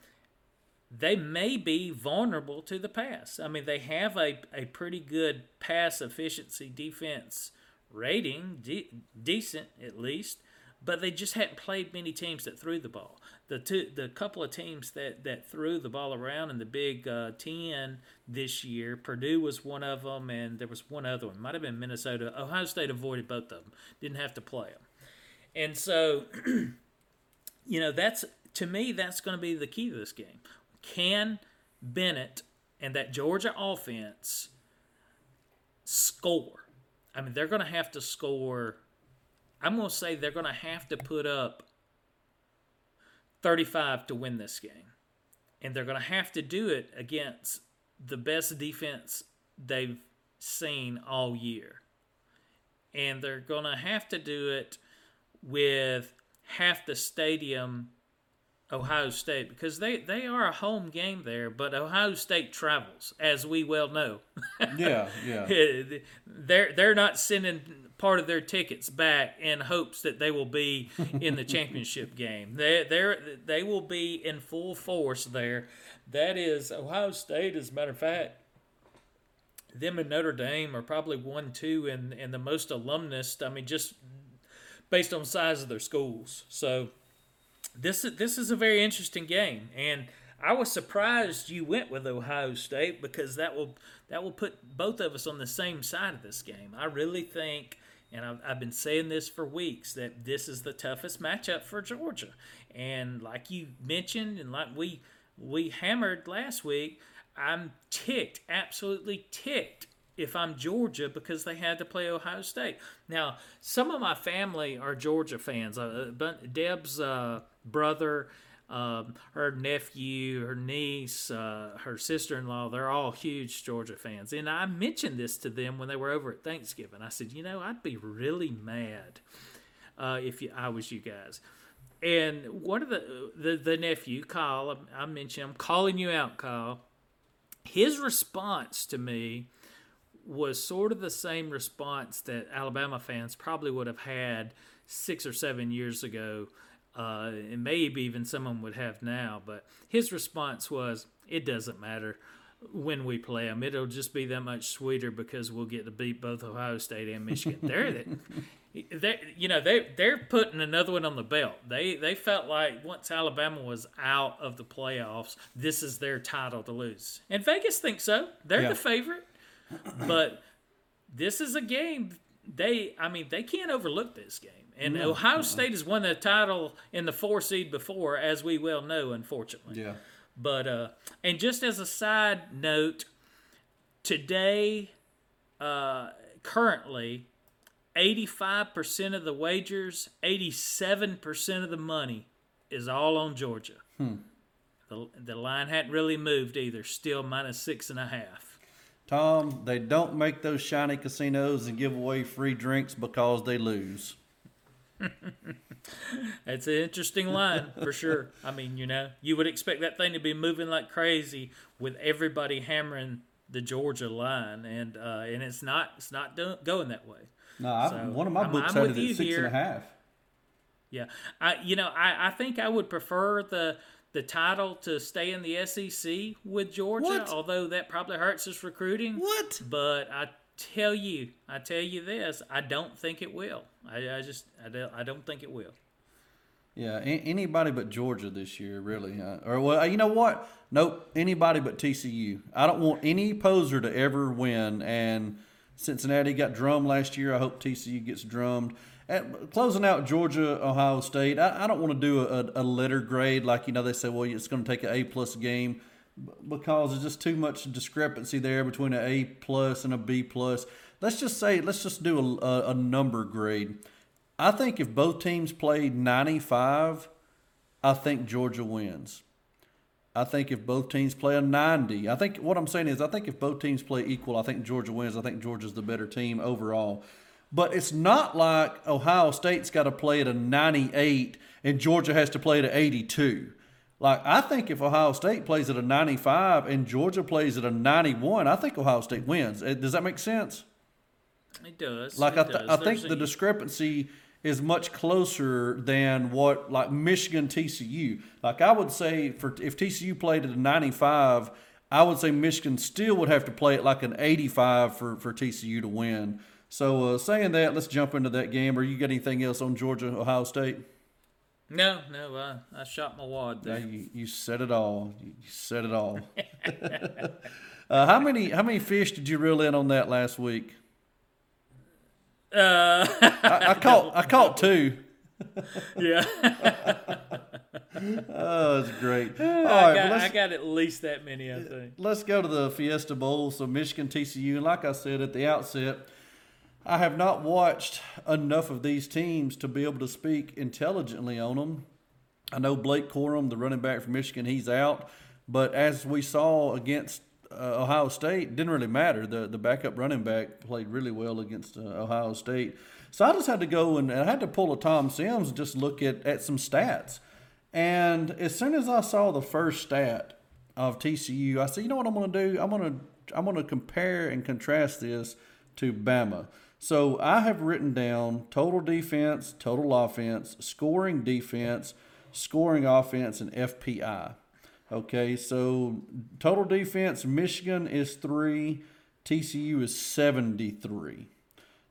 they may be vulnerable to the pass. I mean, they have a, a pretty good pass efficiency defense rating, de- decent at least, but they just hadn't played many teams that threw the ball. The two, the couple of teams that, that threw the ball around in the Big uh, Ten this year, Purdue was one of them, and there was one other one. Might have been Minnesota. Ohio State avoided both of them. Didn't have to play them, and so you know that's to me that's going to be the key to this game. Can Bennett and that Georgia offense score? I mean, they're going to have to score. I'm going to say they're going to have to put up 35 to win this game. And they're going to have to do it against the best defense they've seen all year. And they're going to have to do it with half the stadium Ohio State because they, they are a home game there, but Ohio State travels, as we well know. Yeah, yeah. they're they're not sending part of their tickets back in hopes that they will be in the championship game. They they they will be in full force there. That is Ohio State, as a matter of fact. Them and Notre Dame are probably one two and and the most alumnus. I mean, just based on size of their schools. So this is this is a very interesting game, and I was surprised you went with Ohio State because that will that will put both of us on the same side of this game. I really think, and I've, I've been saying this for weeks, that this is the toughest matchup for Georgia. And like you mentioned, and like we we hammered last week, I'm ticked, absolutely ticked if I'm Georgia because they had to play Ohio State. Now, some of my family are Georgia fans. Uh, Deb's uh, brother, um, her nephew, her niece, uh, her sister-in-law, they're all huge Georgia fans. And I mentioned this to them when they were over at Thanksgiving. I said, you know, I'd be really mad uh, if you, I was you guys. And one of the the, the nephew, Kyle, I mentioned, I'm calling you out, Kyle. His response to me was sort of the same response that Alabama fans probably would have had six or seven years ago, uh, and maybe even some of them would have now. But his response was, "It doesn't matter. when we play them. It'll just be that much sweeter because we'll get to beat both Ohio State and Michigan. they're the, they, you know, they they're putting another one on the belt. They they felt like once Alabama was out of the playoffs, this is their title to lose. And Vegas thinks so. They're Yeah. the favorite, but this is a game. They, I mean, they can't overlook this game. And Ohio State has won the title in the four seed before, as we well know, unfortunately. Yeah. But uh, and just as a side note, today, uh, currently, eighty-five percent of the wagers, eighty-seven percent of the money is all on Georgia. Hmm. The the line hadn't really moved either. Still minus six and a half. Tom, they don't make those shiny casinos and give away free drinks because they lose. It's an interesting line for sure. I mean, you know, you would expect that thing to be moving like crazy with everybody hammering the Georgia line, and uh, and it's not it's not do- going that way. No, So, one of my books I'm had it at six and a half. Yeah, I you know I, I think I would prefer the the title to stay in the SEC with Georgia, What? although that probably hurts us recruiting. What? But I tell you, I tell you this, I don't think it will. I, I just I don't, I don't think it will. Yeah, anybody but Georgia this year, really. Uh, or well, you know what? Nope, anybody but TCU. I don't want any poser to ever win. And Cincinnati got drummed last year. I hope TCU gets drummed. At, closing out Georgia, Ohio State. I, I don't want to do a, a letter grade like you know they say. Well, it's going to take an A plus game because there's just too much discrepancy there between an A plus and a B plus. Let's just say let's just do a, a, number grade. I think if both teams played 95, I think Georgia wins. I think if both teams play a 90, I think what I'm saying is I think if both teams play equal, I think Georgia wins. I think Georgia's the better team overall. But it's not like Ohio State's got to play at a 98 and Georgia has to play at an 82. Like I think if Ohio State plays at a 95 and Georgia plays at a 91, I think Ohio State wins. Does that make sense? It does. Like it I, th- does. I think There's the discrepancy is much closer than what like Michigan TCU. Like I would say for if TCU played at a 95, I would say Michigan still would have to play at like an 85 for for TCU to win. So uh, saying that, let's jump into that game. Or you got anything else on Georgia Ohio State? No, no, I, I shot my wad Yeah, there. you, you said it all. You said it all. uh, how many how many fish did you reel in on that last week? Uh, I, I caught I caught two. yeah, Oh, that's great. All I, right, got, I got at least that many. I think. let's go to the Fiesta Bowl. So Michigan TCU, and like I said at the outset, I have not watched enough of these teams to be able to speak intelligently on them. I know Blake Corum, the running back from Michigan, he's out. But as we saw against uh, Ohio State, didn't really matter. The the backup running back played really well against uh, Ohio State. So I just had to go and, and I had to pull a Tom Sims and just look at, at some stats. And as soon as I saw the first stat of TCU, I said, you know what I'm going to do? I'm going to I'm going to compare and contrast this to Bama. So I have written down total defense, total offense, scoring defense, scoring offense, and FPI. Okay, so total defense, Michigan is three, TCU is 73.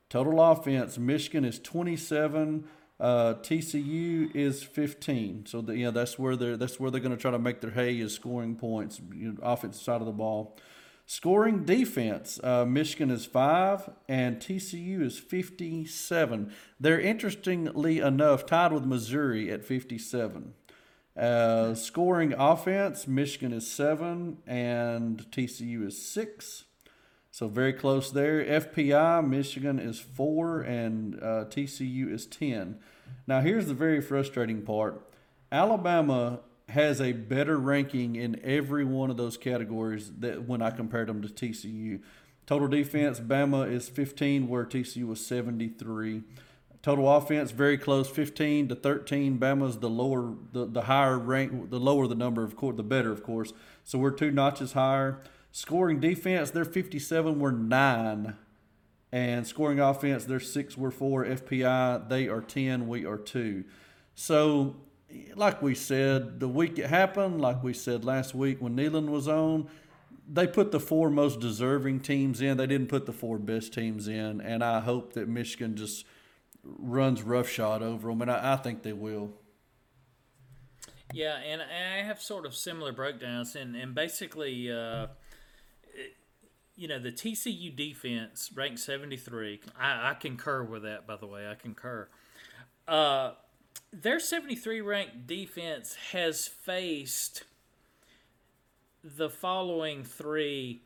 Total offense, Michigan is 27, uh, TCU is 15. So the, yeah, that's where they're that's where they're going to try to make their hay is scoring points, you know, offensive side of the ball. Scoring defense, uh, Michigan is five and TCU is 57. They're interestingly enough tied with Missouri at 57. Uh, scoring offense, Michigan is seven and TCU is six. So very close there. FPI, Michigan is four and uh, TCU is 10. Now, here's the very frustrating part Alabama has a better ranking in every one of those categories that when I compared them to TCU. Total defense, Bama is 15, where TCU was 73. Total offense, very close, 15 to 13. Bama's the lower, the, the higher rank, the lower the number, of course, the better, of course. So we're two notches higher. Scoring defense, they're 57, we're nine. And scoring offense, they're six, we're four. FPI, they are 10, we are two. So, like we said, the week it happened, like we said last week when Nealon was on, they put the four most deserving teams in. They didn't put the four best teams in, and I hope that Michigan just runs roughshod over them, and I, I think they will. Yeah, and I have sort of similar breakdowns, and and basically, uh, you know, the TCU defense ranked seventy three. I, I concur with that. By the way, I concur. Uh, their seventy three ranked defense has faced the following three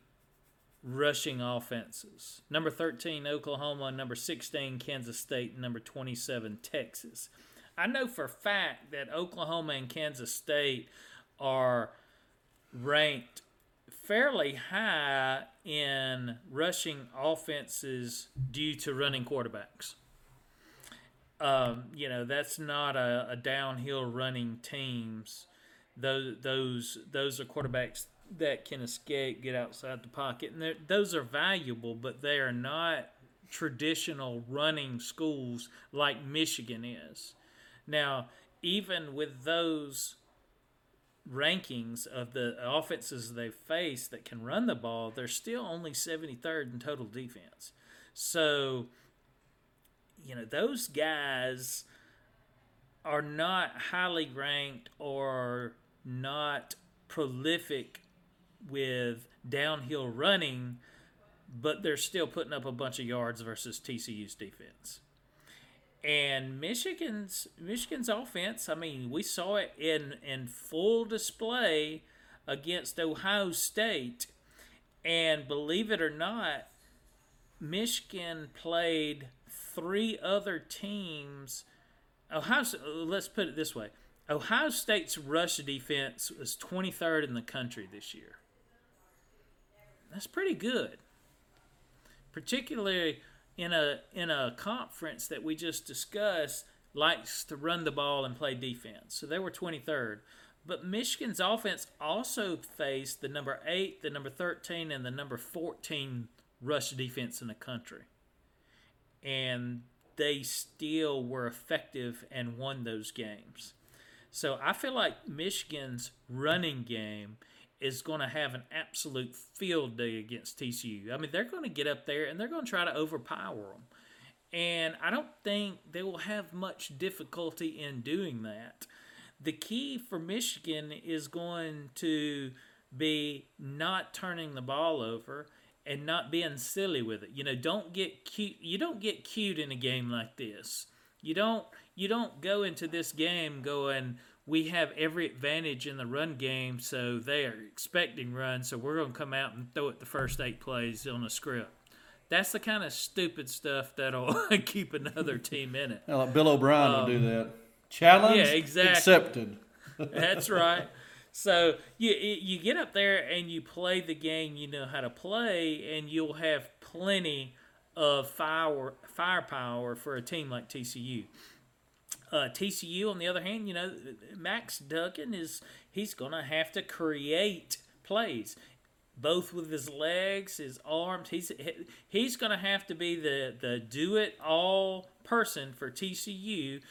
rushing offenses. Number 13 oklahoma. Number 16 kansas state. Number 27 texas. I know for a fact that oklahoma and kansas state are ranked fairly high in rushing offenses due to running quarterbacks um, you know that's not a, a downhill running teams those those those are quarterbacks that can escape, get outside the pocket, and those are valuable, but they are not traditional running schools like Michigan is. Now, even with those rankings of the offenses they face that can run the ball, they're still only 73rd in total defense. So, you know, those guys are not highly ranked or not prolific with downhill running, but they're still putting up a bunch of yards versus TCU's defense. And Michigan's Michigan's offense, I mean, we saw it in in full display against Ohio State. And believe it or not, Michigan played three other teams. Ohio, uh, let's put it this way: Ohio State's rush defense was 23rd in the country this year. That's pretty good. Particularly in a in a conference that we just discussed likes to run the ball and play defense. So they were 23rd. But Michigan's offense also faced the number 8, the number 13 and the number 14 rush defense in the country. And they still were effective and won those games. So I feel like Michigan's running game is going to have an absolute field day against TCU. I mean, they're going to get up there and they're going to try to overpower them. And I don't think they will have much difficulty in doing that. The key for Michigan is going to be not turning the ball over and not being silly with it. You know, don't get cute. You don't get cute in a game like this. You don't you don't go into this game going we have every advantage in the run game, so they are expecting runs, so we're going to come out and throw it the first eight plays on a script. That's the kind of stupid stuff that'll keep another team in it. Like Bill O'Brien um, will do that. Challenge yeah, exactly. accepted. That's right. So you you get up there and you play the game you know how to play, and you'll have plenty of fire firepower for a team like TCU. Uh, TCU, on the other hand, you know, Max Duggan is he's to have to create plays, both with his legs, his arms. He's he's to have to be the the do it all person for TCU,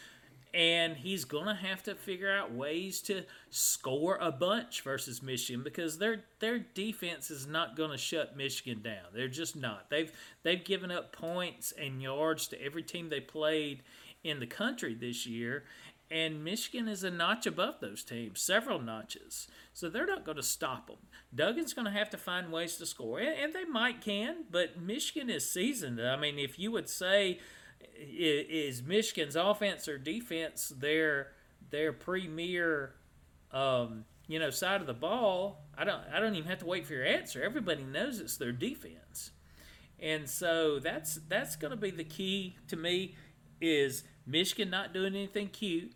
and he's going to have to figure out ways to score a bunch versus Michigan because their their defense is not going to shut Michigan down. They're just not. They've they've given up points and yards to every team they played in the country this year, and Michigan is a notch above those teams, several notches. So they're not going to stop them. Duggan's going to have to find ways to score, and they might can, but Michigan is seasoned. I mean, if you would say is Michigan's offense or defense their their premier um, you know side of the ball, I don't I don't even have to wait for your answer. Everybody knows it's their defense. And so that's that's going to be the key to me is Michigan not doing anything cute,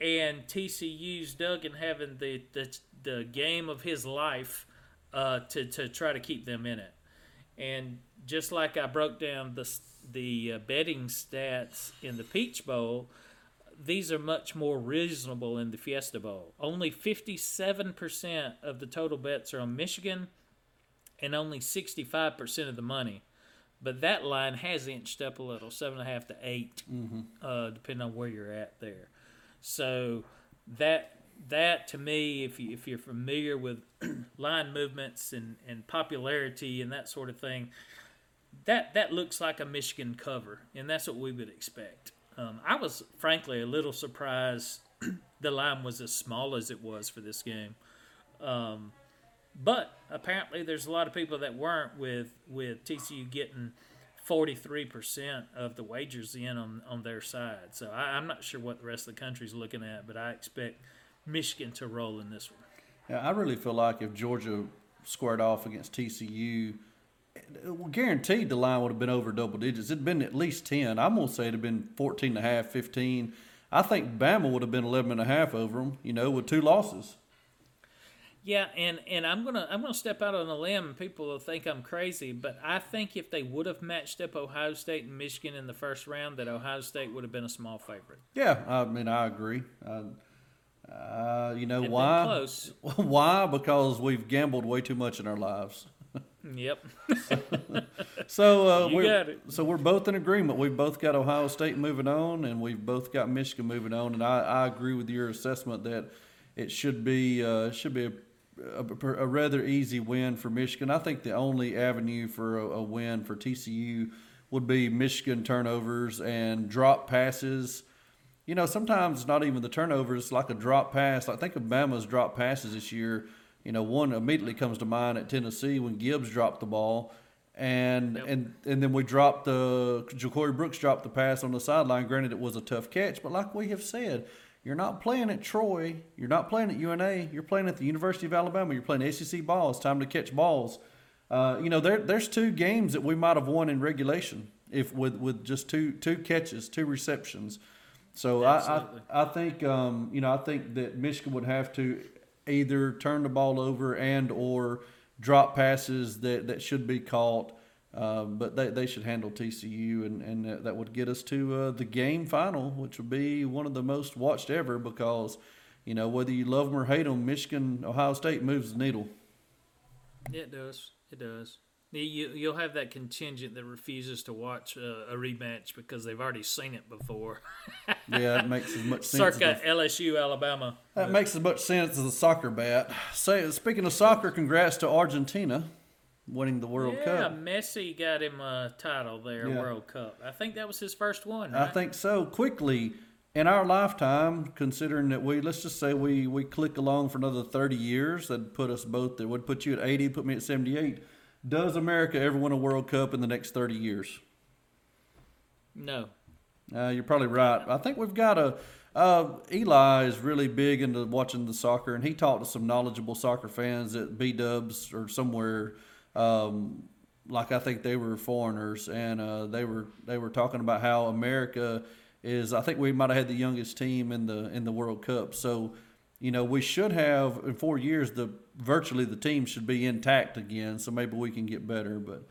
and TCU's Duggan having the the, the game of his life uh, to to try to keep them in it. And just like I broke down the the uh, betting stats in the Peach Bowl, these are much more reasonable in the Fiesta Bowl. Only 57% of the total bets are on Michigan, and only 65% of the money but that line has inched up a little, seven and a half to 8 mm-hmm. uh, depending on where you're at there. So that that to me, if you if you're familiar with line movements and, and popularity and that sort of thing, that that looks like a Michigan cover, and that's what we would expect. Um, I was frankly a little surprised the line was as small as it was for this game. Um, but apparently, there's a lot of people that weren't with with TCU getting 43% of the wagers in on, on their side. So I, am not sure what the rest of the country's looking at, but I expect Michigan to roll in this one. Yeah, I really feel like if Georgia squared off against TCU, guaranteed the line would have been over double digits. It'd been at least 10. I'm going to say it'd have been 14 and a half, 15. I think Bama would have been 11 and a half over them, you know, with two losses. Yeah, and, and I'm gonna I'm gonna step out on a limb. People will think I'm crazy, but I think if they would have matched up Ohio State and Michigan in the first round, that Ohio State would have been a small favorite. Yeah, I mean I agree. Uh, uh, you know It'd why? why? Because we've gambled way too much in our lives. Yep. so uh, we're so we're both in agreement. We've both got Ohio State moving on, and we've both got Michigan moving on. And I, I agree with your assessment that it should be uh, should be a, a, a, rather easy win for Michigan. I think the only avenue for a, a win for TCU would be Michigan turnovers and drop passes. You know, sometimes not even the turnovers, like a drop pass. I think of Bama's drop passes this year you know, one immediately comes to mind at Tennessee when Gibbs dropped the ball, and yep. and and then we dropped the Ja'Corey Brooks dropped the pass on the sideline. Granted, it was a tough catch, but like we have said, you're not playing at Troy, you're not playing at UNA, you're playing at the University of Alabama. You're playing SEC ball. It's time to catch balls. Uh, you know, there there's two games that we might have won in regulation if with with just two two catches, two receptions. So I, I, I think um, you know I think that Michigan would have to either turn the ball over and or drop passes that, that should be caught. Uh, but they, they should handle TCU, and, and that would get us to uh, the game final, which would be one of the most watched ever because, you know, whether you love them or hate them, Michigan, Ohio State moves the needle. It does. It does. You, you'll have that contingent that refuses to watch a, a rematch because they've already seen it before. yeah, it makes as much sense. Circa LSU, Alabama. That makes as much sense as a soccer bat. Say, speaking of soccer, congrats to Argentina winning the World yeah, Cup. Yeah, Messi got him a title there, yeah. World Cup. I think that was his first one. Right? I think so. Quickly, in our lifetime, considering that we let's just say we we click along for another thirty years, that'd put us both. That would put you at eighty, put me at seventy eight does America ever win a World Cup in the next 30 years? No. Uh, you're probably right. I think we've got a. Uh, Eli is really big into watching the soccer, and he talked to some knowledgeable soccer fans at B Dubs or somewhere. Um, like I think they were foreigners, and uh, they were they were talking about how America is. I think we might have had the youngest team in the in the World Cup. So you know, we should have in four years the virtually the team should be intact again. So maybe we can get better. But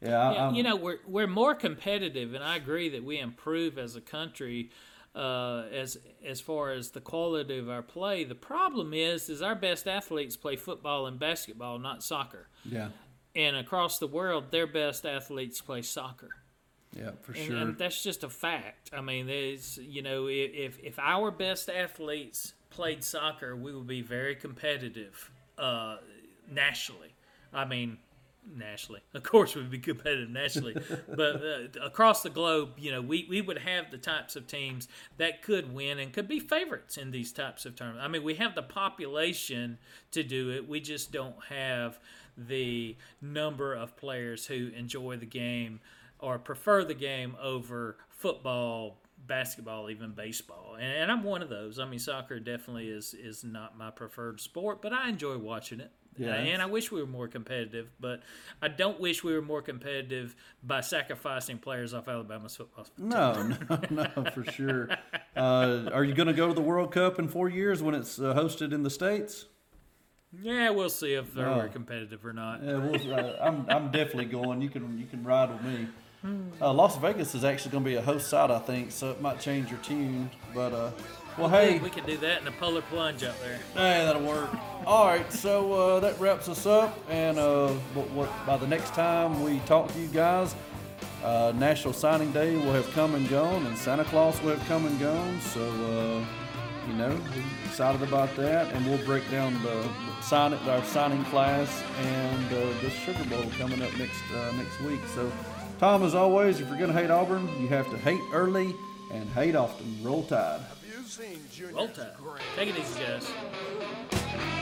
yeah, yeah you know, we're we're more competitive, and I agree that we improve as a country. Uh, as as far as the quality of our play, the problem is is our best athletes play football and basketball, not soccer. Yeah. And across the world, their best athletes play soccer. Yeah, for and, sure. And that's just a fact. I mean, there's you know, if if our best athletes played soccer, we would be very competitive uh, nationally. I mean, nationally. Of course, we'd be competitive nationally, but uh, across the globe, you know, we, we would have the types of teams that could win and could be favorites in these types of tournaments. I mean, we have the population to do it. We just don't have the number of players who enjoy the game or prefer the game over football, basketball, even baseball, and, and, I'm one of those. I mean, soccer definitely is is not my preferred sport, but I enjoy watching it. Uh, and I wish we were more competitive, but I don't wish we were more competitive by sacrificing players off Alabama's football. Team. No, no, no, for sure. Uh, are you going to go to the World Cup in four years when it's uh, hosted in the states? Yeah, we'll see if they're oh. competitive or not. Yeah, we'll, uh, I'm I'm definitely going. You can you can ride with me. Uh, Las Vegas is actually going to be a host site, I think, so it might change your tune. But uh, well, hey, we can do that in a polar plunge up there. Hey, that'll work. All right, so uh, that wraps us up, and uh, what, what, by the next time we talk to you guys, uh, National Signing Day will have come and gone, and Santa Claus will have come and gone. So uh, you know, excited about that, and we'll break down the sign our signing class and uh, the Sugar Bowl coming up next uh, next week. So, Tom, as always, if you're going to hate Auburn, you have to hate early and hate often. Roll Tide. Roll Tide. Take it easy, guys.